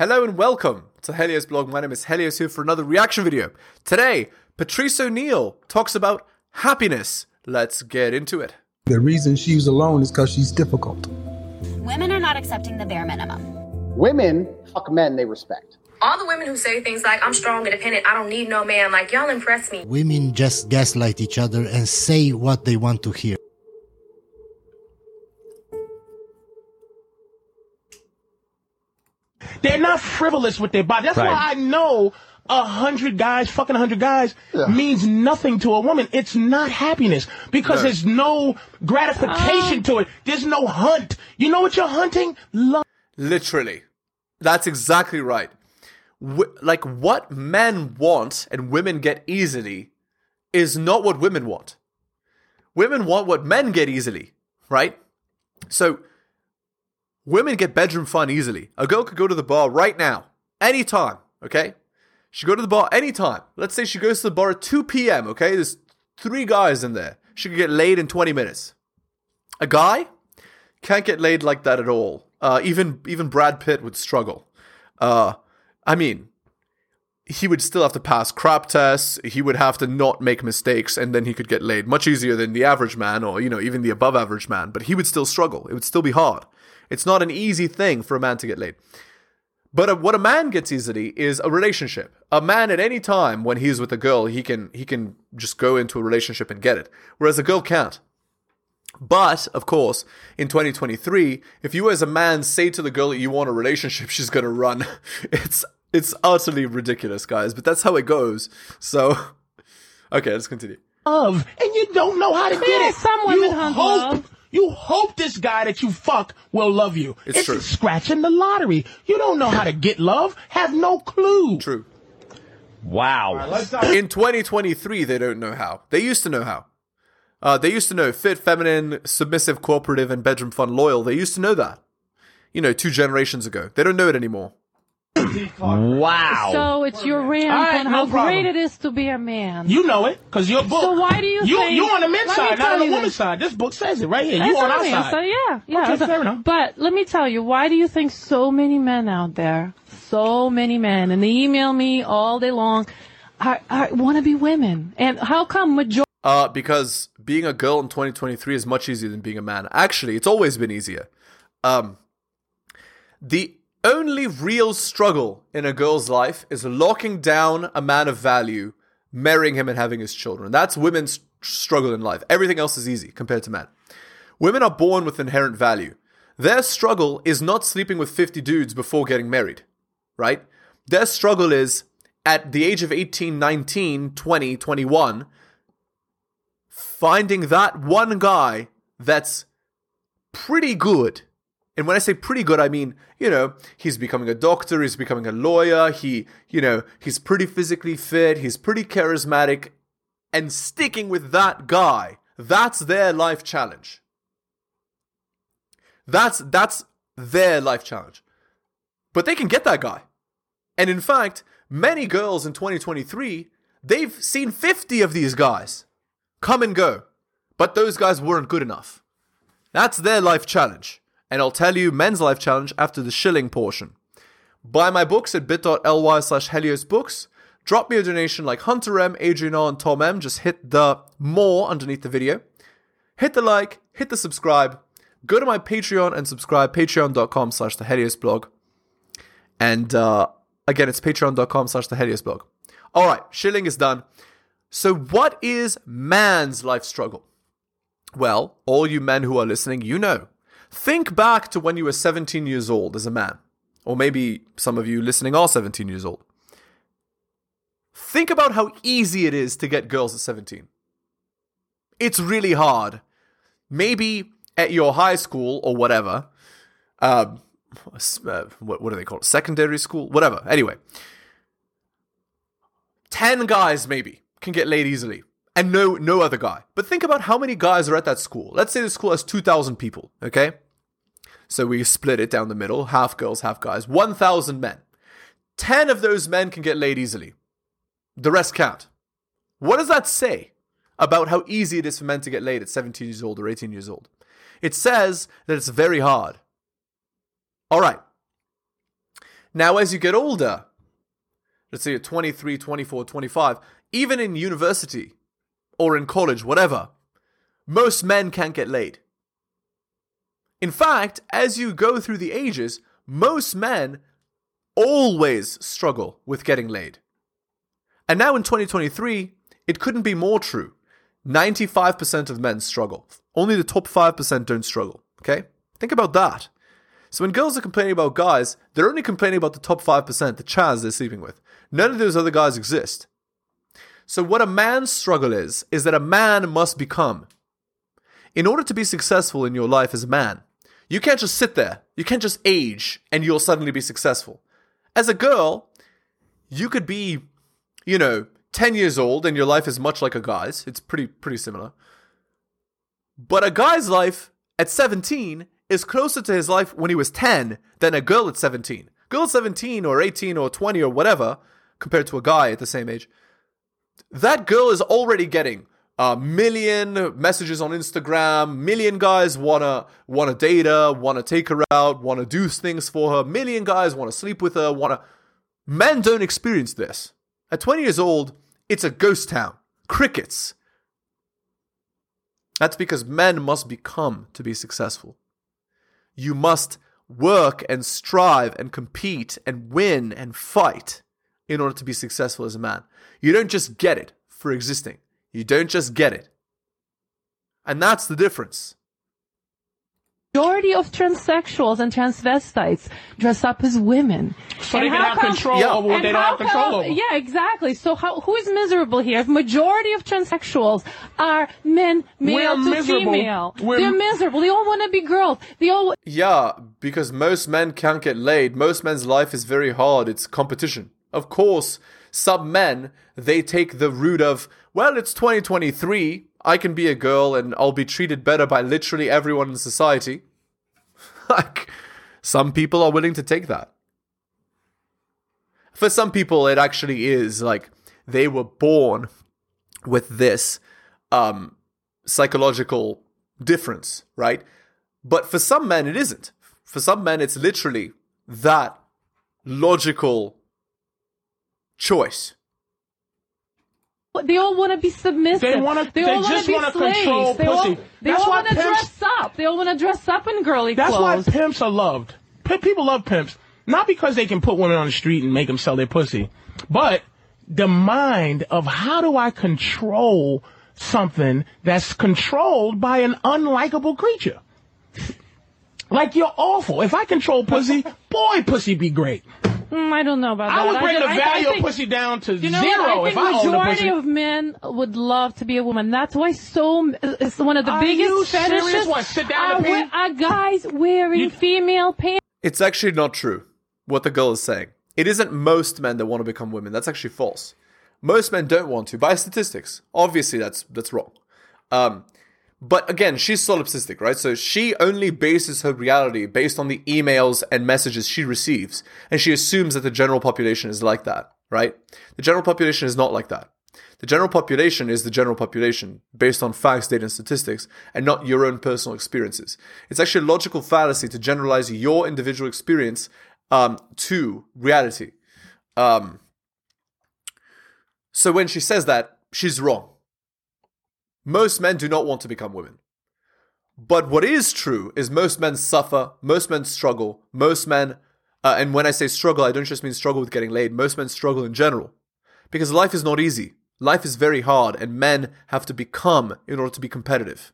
Hello and welcome to Helios blog. My name is Helios here for another reaction video. Today, Patrice O'Neal talks about happiness. Let's get into it. The reason she's alone is because she's difficult. Women are not accepting the bare minimum. Women fuck men they respect. All the women who say things like, I'm strong, independent, I don't need no man, like, y'all impress me. Women just gaslight each other and say what they want to hear. They're not frivolous with their body. That's why I know a hundred guys, fucking a hundred guys, means nothing to a woman. It's not happiness because No. there's no gratification um, to it. There's no hunt. You know what you're hunting? Love. Literally. That's exactly right. Wh- like, what men want and women get easily is not what women want. Women want what men get easily, right? So, women get bedroom fun easily. A girl could go to the bar right now, anytime, okay? She go to the bar anytime. Let's say she goes to the bar at 2 p.m., okay? There's three guys in there. She could get laid in 20 minutes. A guy can't get laid like that at all. Uh, even even Brad Pitt would struggle. Uh, I mean, he would still have to pass crap tests. He would have to not make mistakes, and then he could get laid much easier than the average man, or you know, even the above average man. But he would still struggle. It would still be hard. It's not an easy thing for a man to get laid. But uh, what a man gets easily is a relationship. A man at any time when he's with a girl, he can he can just go into a relationship and get it, whereas a girl can't. But of course, in 2023, if you as a man say to the girl that you want a relationship, she's gonna run. It's it's utterly ridiculous, guys. But that's how it goes. So, okay, let's continue. Of and you don't know how to get it. some women you hope, love. You hope this guy that you fuck will love you. It's true. scratching the lottery. You don't know how to get love. Have no clue. True. Wow. In 2023, they don't know how. They used to know how. Uh, they used to know fit, feminine, submissive, cooperative, and bedroom fun, loyal. They used to know that. You know, two generations ago. They don't know it anymore. Wow. So it's your rant All right, on no how problem. great it is to be a man. You know it because your book. So why do you you think- you on the men's side, not on the you woman's this. side? This book says it right here. That's you on what our mean. side. So yeah, yeah. Okay, So- fair enough. But let me tell you, why do you think so many men out there, so many men, and they email me all day long, I, I want to be women, and how come majority? Uh, because being a girl in 2023 is much easier than being a man. Actually, it's always been easier. Um, the only real struggle in a girl's life is locking down a man of value, marrying him, and having his children. That's women's struggle in life. Everything else is easy compared to men. Women are born with inherent value. Their struggle is not sleeping with 50 dudes before getting married, right? Their struggle is at the age of 18, 19, 20, 21, finding that one guy that's pretty good. And when I say pretty good, I mean, you know, he's becoming a doctor, he's becoming a lawyer, he, you know, he's pretty physically fit, he's pretty charismatic, and sticking with that guy, that's their life challenge. That's that's their life challenge. But they can get that guy. And in fact, many girls in 2023, they've seen 50 of these guys come and go. But those guys weren't good enough. That's their life challenge. And I'll tell you men's life challenge after the shilling portion. Buy my books at bit.ly slash Helios Books. Drop me a donation like Hunter M, Adrian R, and Tom M. Just hit the more underneath the video. Hit the like, hit the subscribe. Go to my Patreon and subscribe, patreon.com slash the Helios blog. And uh, again, it's patreon.com slash the Helios blog. All right, shilling is done. So, what is man's life struggle? Well, all you men who are listening, you know. Think back to when you were 17 years old as a man. Or maybe some of you listening are 17 years old. Think about how easy it is to get girls at 17. It's really hard. Maybe at your high school or whatever, um, what, what do they call it? Secondary school? Whatever. Anyway, 10 guys maybe can get laid easily and no no other guy. But think about how many guys are at that school. Let's say the school has 2000 people, okay? So we split it down the middle, half girls, half guys. 1000 men. 10 of those men can get laid easily. The rest can't. What does that say about how easy it is for men to get laid at 17 years old or 18 years old? It says that it's very hard. All right. Now, as you get older, let's say you're 23, 24, 25, even in university or in college, whatever, most men can't get laid. In fact, as you go through the ages, most men always struggle with getting laid. And now in 2023, it couldn't be more true. 95% of men struggle. Only the top 5% don't struggle. Okay? Think about that. So when girls are complaining about guys, they're only complaining about the top 5%, the Chads they're sleeping with. None of those other guys exist. So what a man's struggle is, is that a man must become. In order to be successful in your life as a man, you can't just sit there. You can't just age and you'll suddenly be successful. As a girl, you could be, you know, 10 years old and your life is much like a guy's. It's pretty pretty similar. But a guy's life at 17 is closer to his life when he was 10 than a girl at 17. Girl at 17 or 18 or 20 or whatever, compared to a guy at the same age, that girl is already getting a million messages on Instagram. Million guys wanna wanna date her, wanna take her out, wanna do things for her. Million guys wanna sleep with her. Wanna. Men don't experience this. At 20 years old, it's a ghost town. Crickets. That's because men must become to be successful. You must work and strive and compete and win and fight in order to be successful as a man. You don't just get it for existing. You don't just get it. And that's the difference. Majority of transsexuals and transvestites dress up as women. So And they can have come- control Yeah. over what they don't have control come- over. Yeah, exactly. So how, who is miserable here? If majority of transsexuals are men, male We're to miserable. female, We're- they're miserable. They all want to be girls. They all Yeah, because most men can't get laid. Most men's life is very hard. It's competition. Of course, some men, they take the route of, well, it's 2023. I can be a girl and I'll be treated better by literally everyone in society. like, some people are willing to take that. For some people, it actually is like they were born with this um, psychological difference, right? But for some men, it isn't. For some men, it's literally that logical choice. They all want to be submissive. They wanna- They, they all want just to be wanna slaves. control they all, pussy. they That's all want to dress up. They all want to dress up in girly That's clothes. That's why pimps are loved. P- people love pimps. Not because they can put women on the street and make them sell their pussy, but the mind of how do I control something that's controlled by an unlikable creature? Like you're awful. If I control pussy, boy, pussy be great. Mm, I don't know about that. I would bring just- the value think- of pussy down to You know zero what? I if think I owned a majority of men would love to be a woman. That's why so it's one of the Are biggest you serious? fetishes What, sit down are, and are guys wearing You- female pants. It's actually not true what the girl is saying. It isn't most men that want to become women. That's actually false. Most men don't want to by statistics. Obviously, that's that's wrong. Um, but again, she's solipsistic, right? So she only bases her reality based on the emails and messages she receives, and she assumes that the general population is like that, right? The general population is not like that. The general population is the general population based on facts, data, and statistics, and not your own personal experiences. It's actually a logical fallacy to generalize your individual experience um, to reality. Um, so when she says that, she's wrong. Most men do not want to become women. But what is true is most men suffer, most men struggle, most men, uh, and when I say struggle, I don't just mean struggle with getting laid, most men struggle in general. Because life is not easy. Life is very hard, and men have to become in order to be competitive.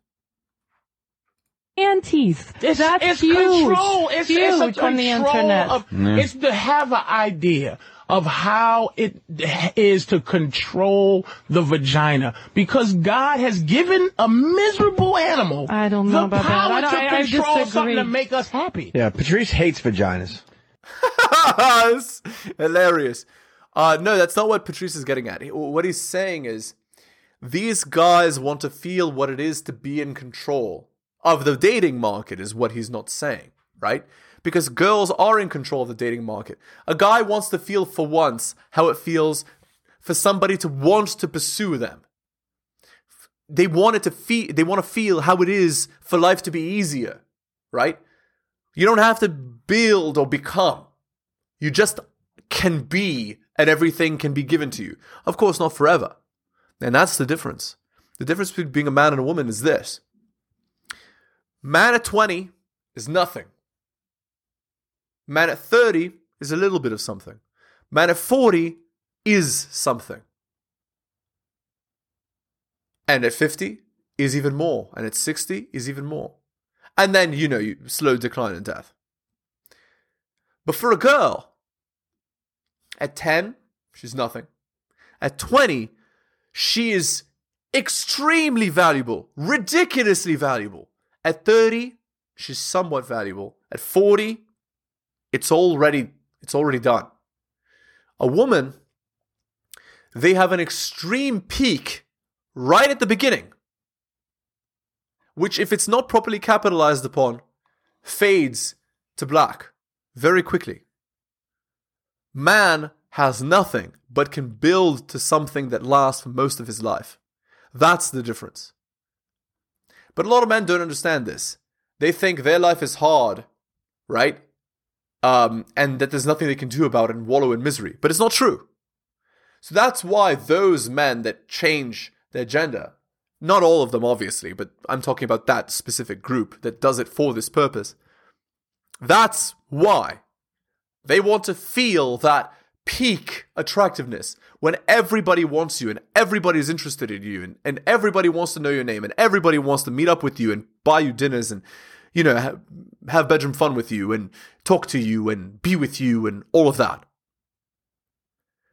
Panties. It's, That's it's huge. control. It's, huge it's a on the internet. Of, It's to have an idea of how it is to control the vagina because God has given a miserable animal I don't know the about that. power I to I- I control disagree. something to make us happy. Yeah, Patrice hates vaginas. That's hilarious. Uh, no, that's not what Patrice is getting at. What he's saying is these guys want to feel what it is to be in control of the dating market, is what he's not saying, right? Because girls are in control of the dating market. A guy wants to feel for once how it feels for somebody to want to pursue them. They want it to feel they want to feel how it is for life to be easier, right? You don't have to build or become. You just can be, and everything can be given to you. Of course, not forever. And that's the difference. The difference between being a man and a woman is this man at 20 is nothing, man at 30 is a little bit of something, man at 40 is something. And at 50 is even more. And at 60 is even more. And then, you know, slow decline and death. But for a girl, at 10, she's nothing. At 20, she is extremely valuable, ridiculously valuable. At 30, she's somewhat valuable. At 40, it's already it's already done. A woman, they have an extreme peak right at the beginning, which if it's not properly capitalized upon, fades to black very quickly. Man has nothing but can build to something that lasts for most of his life. That's the difference. But a lot of men don't understand this. They think their life is hard, right? Um, and that there's nothing they can do about it and wallow in misery. But it's not true. So that's why those men that change their gender, not all of them obviously, but I'm talking about that specific group that does it for this purpose. That's why they want to feel that peak attractiveness when everybody wants you and everybody's interested in you and, and everybody wants to know your name and everybody wants to meet up with you and buy you dinners and you know have, have bedroom fun with you and talk to you and be with you and all of that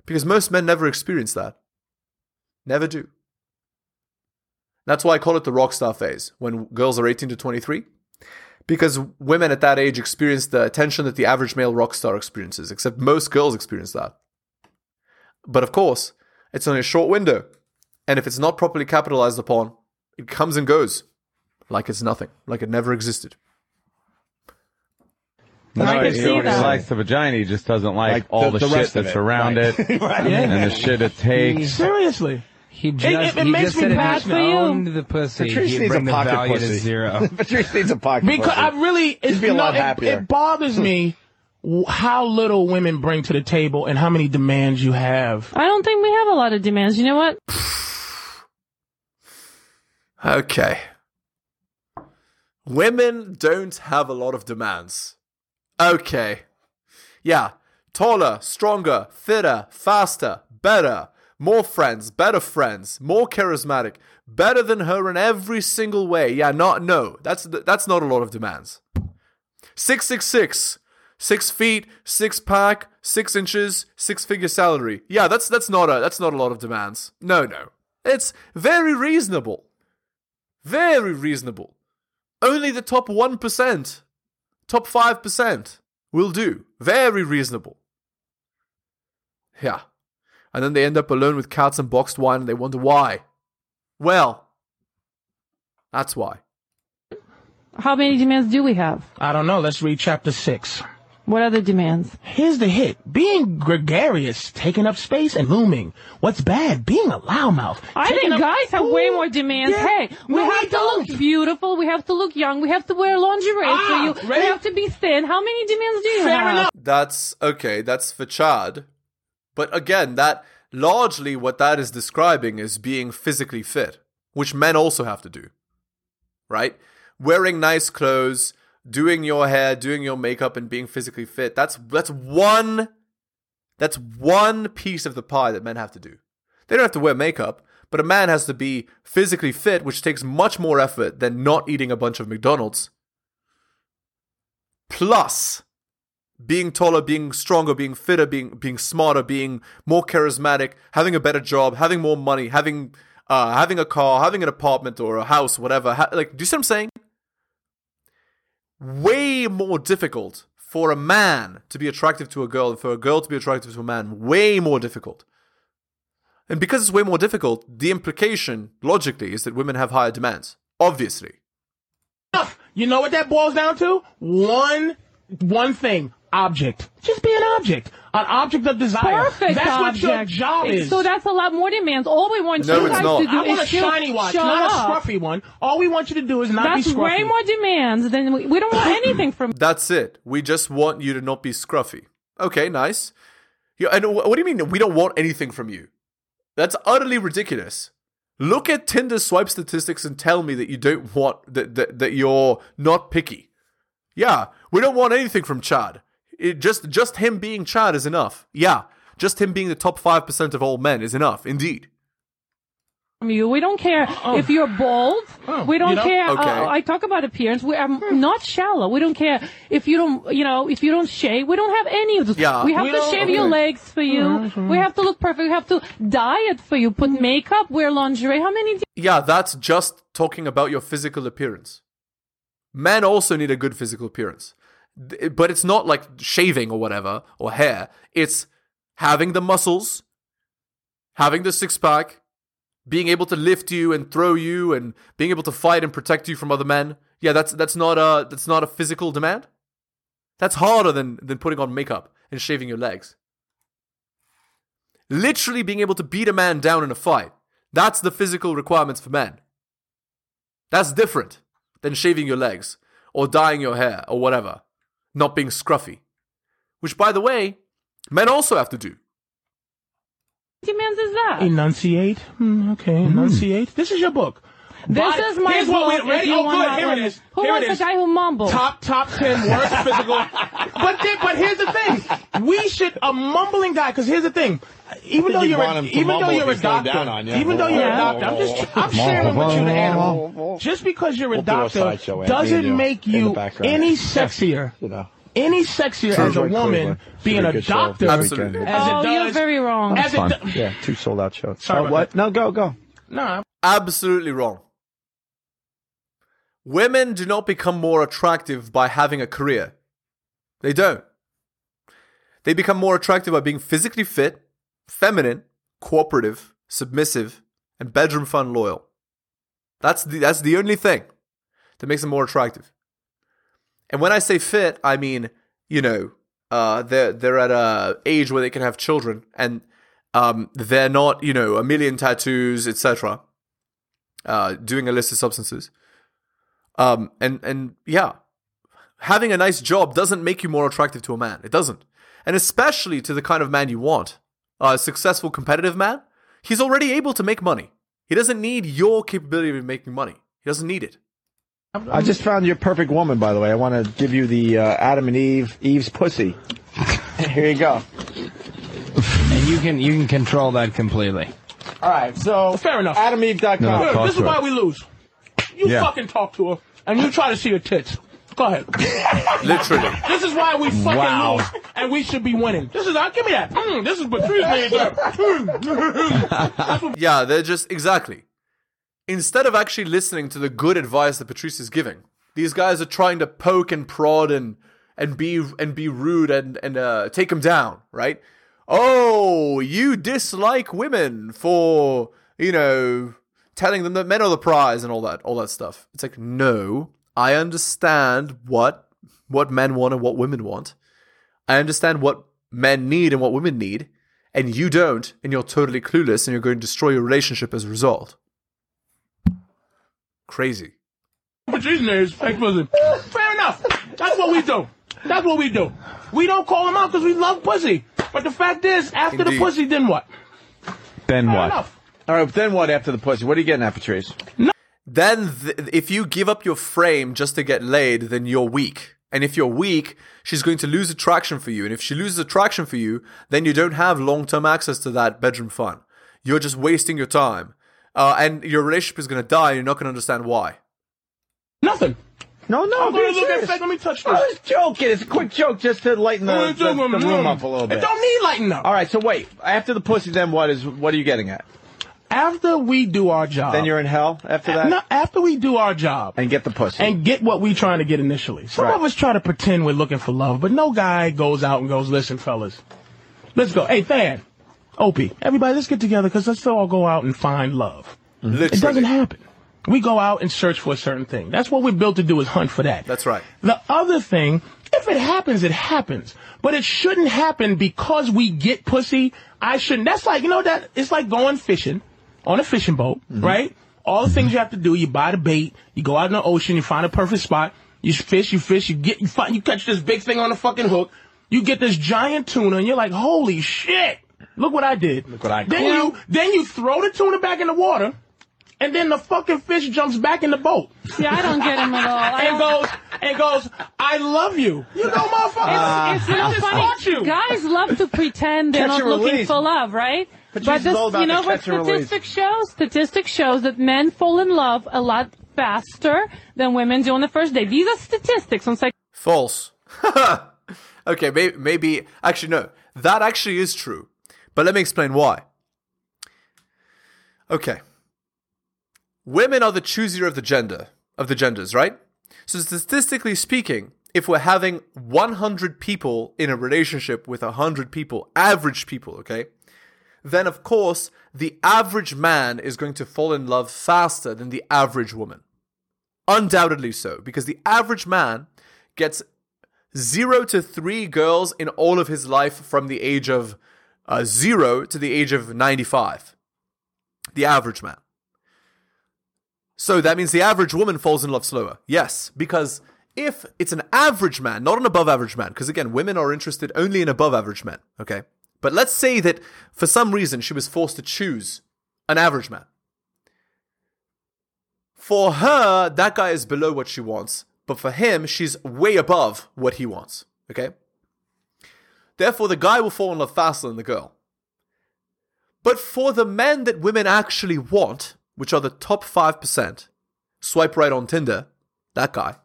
because most men never experience that never do that's why i call it the rock star phase when girls are 18 to 23 because women at that age experience the attention that the average male rock star experiences, except most girls experience that. But of course, it's only a short window. And if it's not properly capitalized upon, it comes and goes like it's nothing, like it never existed. No, I can he see that. likes the vagina. He just doesn't like, Like all the- the, the shit that's it. around Right. it Right. and the shit it takes. Seriously. He just, it- it he makes just me said if passionate. he For you. the pussy, Patrice needs a bring the pocket value pussy. to zero. Patrice needs a pocket Because pussy. I really, it's, be a you know, lot it- happier. It, bothers me how little women bring to the table and how many demands you have. I don't think we have a lot of demands. You know what? Okay. Women don't have a lot of demands. Okay. Yeah. Taller, stronger, fitter, faster, better, more friends, better friends, more charismatic, better than her in every single way. Yeah, not no. That's that's not a lot of demands. Six six six, six feet, six pack, six inches, six figure salary. Yeah, that's that's not a that's not a lot of demands. No, no. It's very reasonable. Very reasonable. Only the top 1%, top 5% will do. Very reasonable. Yeah. And then they end up alone with cats and boxed wine and they wonder why. Well, that's why. How many demands do we have? I don't know. Let's read chapter six. What other demands? Here's the hit. Being gregarious, taking up space, and looming. What's bad? Being a loudmouth. I think up- guys have way more demands. yeah. Hey, we No, have to look don't. beautiful. We have to look young. We have to wear lingerie Ah, for you. ready? We have to be thin. How many demands do you Fair have? enough. That's okay, that's for Chad. But again, that largely what that is describing is being physically fit, which men also have to do. Right? Wearing nice clothes, doing your hair, doing your makeup and being physically fit. That's that's one that's one piece of the pie that men have to do. They don't have to wear makeup, but a man has to be physically fit, which takes much more effort than not eating a bunch of McDonald's. Plus, being taller, being stronger, being fitter, being being smarter, being more charismatic, having a better job, having more money, having uh, having a car, having an apartment or a house, whatever. Ha- like, do you see what I'm saying? Way more difficult for a man to be attractive to a girl and for a girl to be attractive to a man. Way more difficult. And because it's way more difficult, the implication, logically, is that women have higher demands. Obviously. You know what that boils down to? One, one thing. Object. Just be an object. An object of desire. Perfect That's what your job is. So that's a lot more demands. All we want No, you guys not. to do I want a is show- shiny watch, show not a scruffy one. All we want you to do is not That's be scruffy. That's way more demands than we, we don't want anything from. That's it. We just want you to not be scruffy. Okay, nice. Yeah, and what do you mean we don't want anything from you? That's utterly ridiculous. Look at Tinder swipe statistics and tell me that you don't want that that, that you're not picky. Yeah, we don't want anything from Chad. It just just him being Chad is enough. Yeah, just him being the top five percent of all men is enough. Indeed. you. We don't care oh. if you're bald. Oh, we don't You know? care. Okay. Uh, I talk about appearance. We are hmm. not shallow. We don't care if you don't, you know, if you don't shave. We don't have any of this. Yeah. We have We to don't- shave your legs for you. Mm-hmm. We have to look perfect. We have to diet for you. Put mm-hmm. makeup, wear lingerie. How many? Do Yeah, that's just talking about your physical appearance. Men also need a good physical appearance. But it's not like shaving or whatever or hair. It's having the muscles, having the six pack, being able to lift you and throw you and being able to fight and protect you from other men. Yeah, that's that's not a that's not a physical demand. That's harder than than putting on makeup and shaving your legs. Literally being able to beat a man down in a fight. That's the physical requirements for men. That's different than shaving your legs or dyeing your hair or whatever. Not being scruffy. Which, by the way, men also have to do. demands is that? Enunciate. Hmm, okay, enunciate. This is your book. This Body- is my Here's what we book, if ready. Oh, good. Here it learn. is. Who Here wants it the guy who mumbles? Top top ten worst physical. But then, but here's the thing. We should a mumbling guy. Because here's the thing. Even though you you're want a, him to even though you're a doctor, down on you. even though you're Yeah. a doctor, I'm just I'm sharing with you the animal. Just because you're a We'll do a doctor sideshow, Andy, and doesn't you make you any sexier. You know. Any sexier True. as a Enjoy woman Cleveland. being Should a a doctor Absolutely. as it oh, you're very wrong. as it do- Yeah, two sold out shows. Sorry Oh, what? that. No, go, go. Nah, Absolutely wrong. Women do not become more attractive by having a career. They don't. They become more attractive by being physically fit, feminine, cooperative, submissive, and bedroom fun loyal. That's the, that's the only thing that makes them more attractive. And when I say fit, I mean, you know, uh, they're, they're at a age where they can have children and um, they're not, you know, a million tattoos, etc uh, doing illicit substances. Um, and and yeah, having a nice job doesn't make you more attractive to a man. It doesn't, and especially to the kind of man you want, a successful, competitive man. He's already able to make money. He doesn't need your capability of making money. He doesn't need it. I just found your perfect woman, by the way. I want to give you the uh, Adam and Eve, Eve's pussy. Here you go. And you can you can control that completely. All right, so fair enough. AdamEve.com. No, Look, this is why we lose. You Yeah. fucking talk to her, and you try to see her tits. Go ahead. Literally. This is why we fucking Wow. lose, and we should be winning. This is, uh, give me that. Mm, this is Patrice made. Yeah, they're just exactly. Instead of actually listening to the good advice that Patrice is giving, these guys are trying to poke and prod and and be and be rude and and uh, take him down, right? Oh, you dislike women for you know telling them that men are the prize and all that all that stuff. It's like no, I understand what what men want and what women want. I understand what men need and what women need, and you don't, and you're totally clueless, and you're going to destroy your relationship as a result. Crazy. Patrice names fake pussy. Fair enough. That's what we do. That's what we do. We don't call them out because we love pussy. But the fact is, after Indeed. the pussy, then what? Then Fair what? enough. All right, then what after the pussy? What are you getting at, Patrice? Then, th- if you give up your frame just to get laid, then you're weak. And if you're weak, she's going to lose attraction for you. And if she loses attraction for you, then you don't have long term access to that bedroom fun. You're just wasting your time. Uh, and your relationship is going to die, and you're not going to understand why. Nothing. No, no, I'm gonna look at serious. fake. Let me touch I this. was joking. It's a quick joke just to lighten the, the, the room up a little bit. It don't need lighting up. All right, so wait. After the pussy, then what is? What are you getting at? After we do our job. Then you're in hell after that, No, after we do our job. and get the pussy. and get what we're trying to get initially. Some Right. of us try to pretend we're looking for love, but no guy goes out and goes, listen, fellas, let's go. Hey, Fan, Opie, everybody, let's get together because let's all go out and find love. Literally. It doesn't happen. We go out and search for a certain thing. That's what we're built to do is hunt for that. That's right. The other thing, if it happens, it happens. But it shouldn't happen because we get pussy. I shouldn't. That's like, you know, that it's like going fishing on a fishing boat, mm-hmm. right? All the things you have to do, you buy the bait, you go out in the ocean, you find a perfect spot, you fish, you fish, you get, you find, you catch this big thing on the fucking hook, You get this giant tuna, and you're like, "Holy shit! Look what I did!" Look what I Then caught. you then you throw the tuna back in the water, and then the fucking fish jumps back in the boat. See, I don't get him at all. And goes and goes, "I love you." You know, motherfucker. It's, it's you know I just caught funny. you. Guys love to pretend they're Catch not looking release. for love, right? But but Jesus is all about you know what catch and release. statistics shows? Statistics shows that men fall in love a lot faster than women do on the first day. These are statistics on psych. False. okay, maybe, maybe actually no. That actually is true. But let me explain why. Okay. Women are the choosier of the gender of the genders, right? So statistically speaking, if we're having 100 people in a relationship with 100 people, average people, okay? Then of course, the average man is going to fall in love faster than the average woman. Undoubtedly so, because the average man gets zero to three girls in all of his life from the age of uh, zero to the age of 95. The average man. So that means the average woman falls in love slower. Yes, because if it's an average man, not an above average man, because again, women are interested only in above average men, okay? But let's say that for some reason she was forced to choose an average man. For her, that guy is below what she wants, but for him, she's way above what he wants, okay? Therefore, the guy will fall in love faster than the girl. But for the men that women actually want, which are the top 5%, swipe right on Tinder, that guy.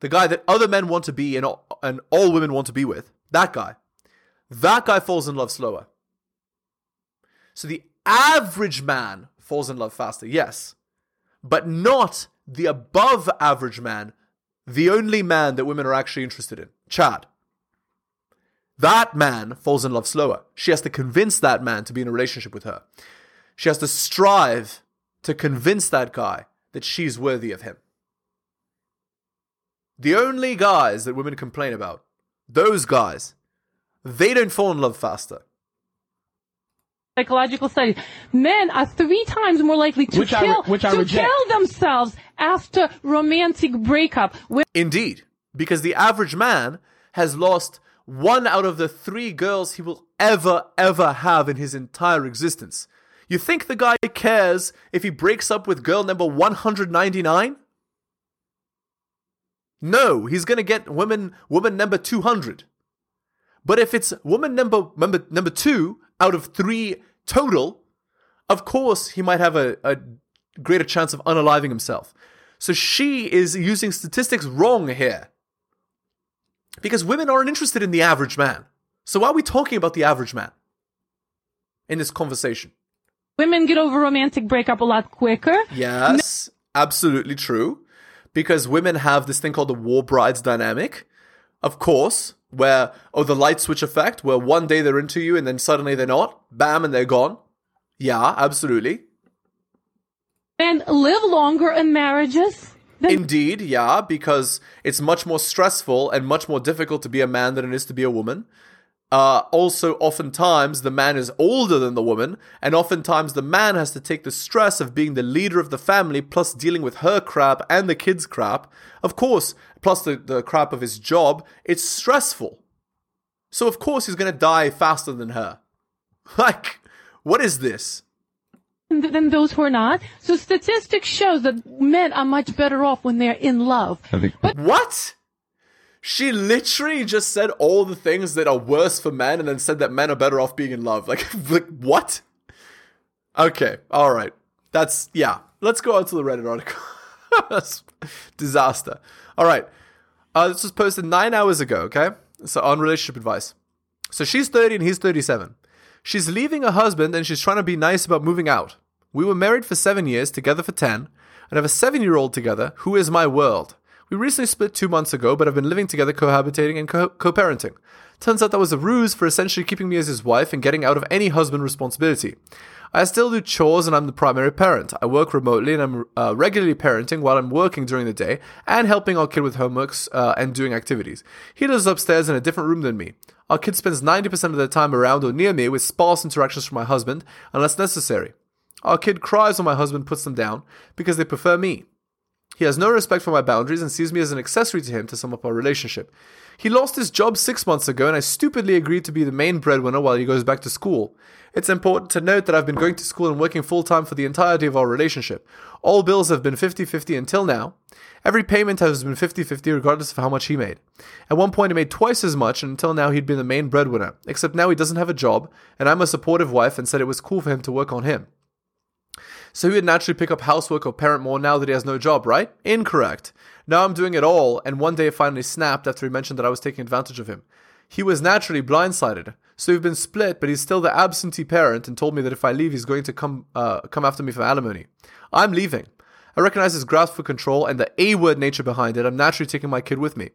The guy that other men want to be and all, and all women want to be with, that guy. That guy falls in love slower. So the average man falls in love faster, yes, but not the above average man, the only man that women are actually interested in. Chad. That man falls in love slower. She has to convince that man to be in a relationship with her. She has to strive to convince that guy that she's worthy of him. The only guys that women complain about, those guys, they don't fall in love faster. Psychological studies. Men are three times more likely to Which I re- kill which I to kill themselves after romantic breakup. When Indeed, because the average man has lost one out of the three girls he will ever, ever have in his entire existence. You think the guy cares if he breaks up with girl number 199? No, he's gonna get woman woman number 200. But if it's woman number number number two out of three total, of course he might have a, a greater chance of unaliving himself. So she is using statistics wrong here. Because women aren't interested in the average man. So why are we talking about the average man in this conversation? women get over romantic breakup a lot quicker. Yes, absolutely true. Because women have this thing called the war brides dynamic. Of course, where, oh, the light switch effect, where one day they're into you and then suddenly they're not. Bam, and they're gone. Yeah, absolutely. and live longer in marriages. Than Indeed, yeah, because it's much more stressful and much more difficult to be a man than it is to be a woman. Uh, also, oftentimes the man is older than the woman, and oftentimes the man has to take the stress of being the leader of the family, plus dealing with her crap and the kids' crap. Of course, plus the, the crap of his job. It's stressful. So, of course, he's gonna die faster than her. Like, what is this? than those who are not. So statistics shows that men are much better off when they're in love. I think What? She literally just said all the things that are worse for men and then said that men are better off being in love. Like, like what? Okay, all right. That's, yeah. Let's go on to the Reddit article. That's disaster. All right. Uh, this was posted nine hours ago, okay? So, on relationship advice. So, she's 30 and he's 37. She's leaving her husband and she's trying to be nice about moving out. We were married for seven years, together for 10, and have a seven year old together who is my world. We recently split two months ago, but have been living together, cohabitating, and co parenting. Turns out that was a ruse for essentially keeping me as his wife and getting out of any husband responsibility. I still do chores and I'm the primary parent. I work remotely and I'm uh, regularly parenting while I'm working during the day and helping our kid with homeworks uh, and doing activities. He lives upstairs in a different room than me. Our kid spends 90% of their time around or near me with sparse interactions from my husband unless necessary. Our kid cries when my husband puts them down because they prefer me. He has no respect for my boundaries and sees me as an accessory to him to sum up our relationship. He lost his job six months ago, and I stupidly agreed to be the main breadwinner while he goes back to school. It's important to note that I've been going to school and working full time for the entirety of our relationship. All bills have been 50 50 until now. Every payment has been 50 50 regardless of how much he made. At one point, he made twice as much, and until now, he'd been the main breadwinner. Except now he doesn't have a job, and I'm a supportive wife and said it was cool for him to work on him. So he would naturally pick up housework or parent more now that he has no job, right? Incorrect. Now I'm doing it all, and one day it finally snapped after he mentioned that I was taking advantage of him. He was naturally blindsided. So we've been split, but he's still the absentee parent and told me that if I leave, he's going to come uh, come after me for alimony. I'm leaving. I recognize his grasp for control and the A word nature behind it. I'm naturally taking my kid with me.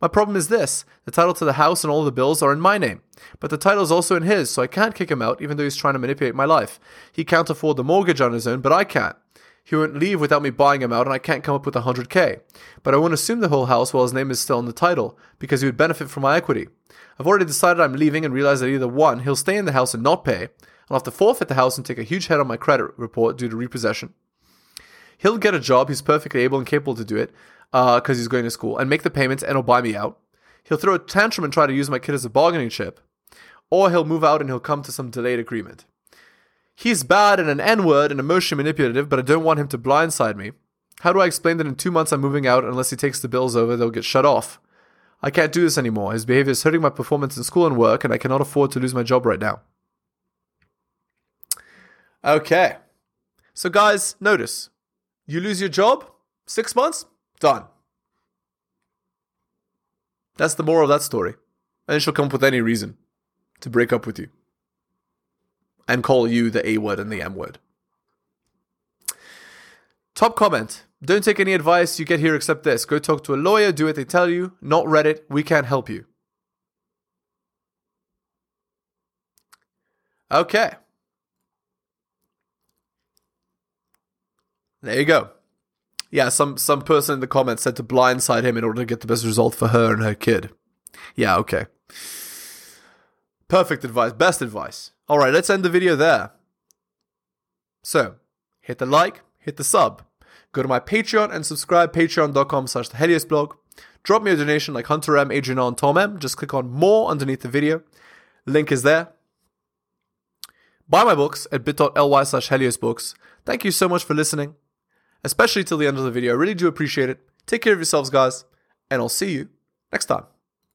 My problem is this the title to the house and all the bills are in my name, but the title is also in his, so I can't kick him out even though he's trying to manipulate my life. He can't afford the mortgage on his own, but I can't. He won't leave without me buying him out, and I can't come up with 100k. But I won't assume the whole house while his name is still in the title, because he would benefit from my equity. I've already decided I'm leaving and realize that either one, he'll stay in the house and not pay, I'll have to forfeit the house and take a huge hit on my credit report due to repossession. He'll get a job, he's perfectly able and capable to do it, because uh, he's going to school, and make the payments and he'll buy me out. He'll throw a tantrum and try to use my kid as a bargaining chip, or he'll move out and he'll come to some delayed agreement. He's bad and an N word and emotionally manipulative, but I don't want him to blindside me. How do I explain that in two months I'm moving out unless he takes the bills over, they'll get shut off? I can't do this anymore. His behavior is hurting my performance in school and work, and I cannot afford to lose my job right now. Okay. So, guys, notice you lose your job, six months, done. That's the moral of that story. And she'll come up with any reason to break up with you and call you the A word and the M word. Top comment. Don't take any advice you get here except this. Go talk to a lawyer, do what they tell you, not Reddit. We can't help you. Okay. There you go. Yeah, some some person in the comments said to blindside him in order to get the best result for her and her kid. Yeah, okay. Perfect advice, best advice. All right, let's end the video there. So, hit the like, hit the sub. Go to my Patreon and subscribe, patreon.com slash the Helios blog. Drop me a donation like Hunter M, Adrian and Tom M. Just click on more underneath the video. Link is there. Buy my books at bit.ly slash Helios books. Thank you so much for listening, especially till the end of the video. I really do appreciate it. Take care of yourselves, guys, and I'll see you next time.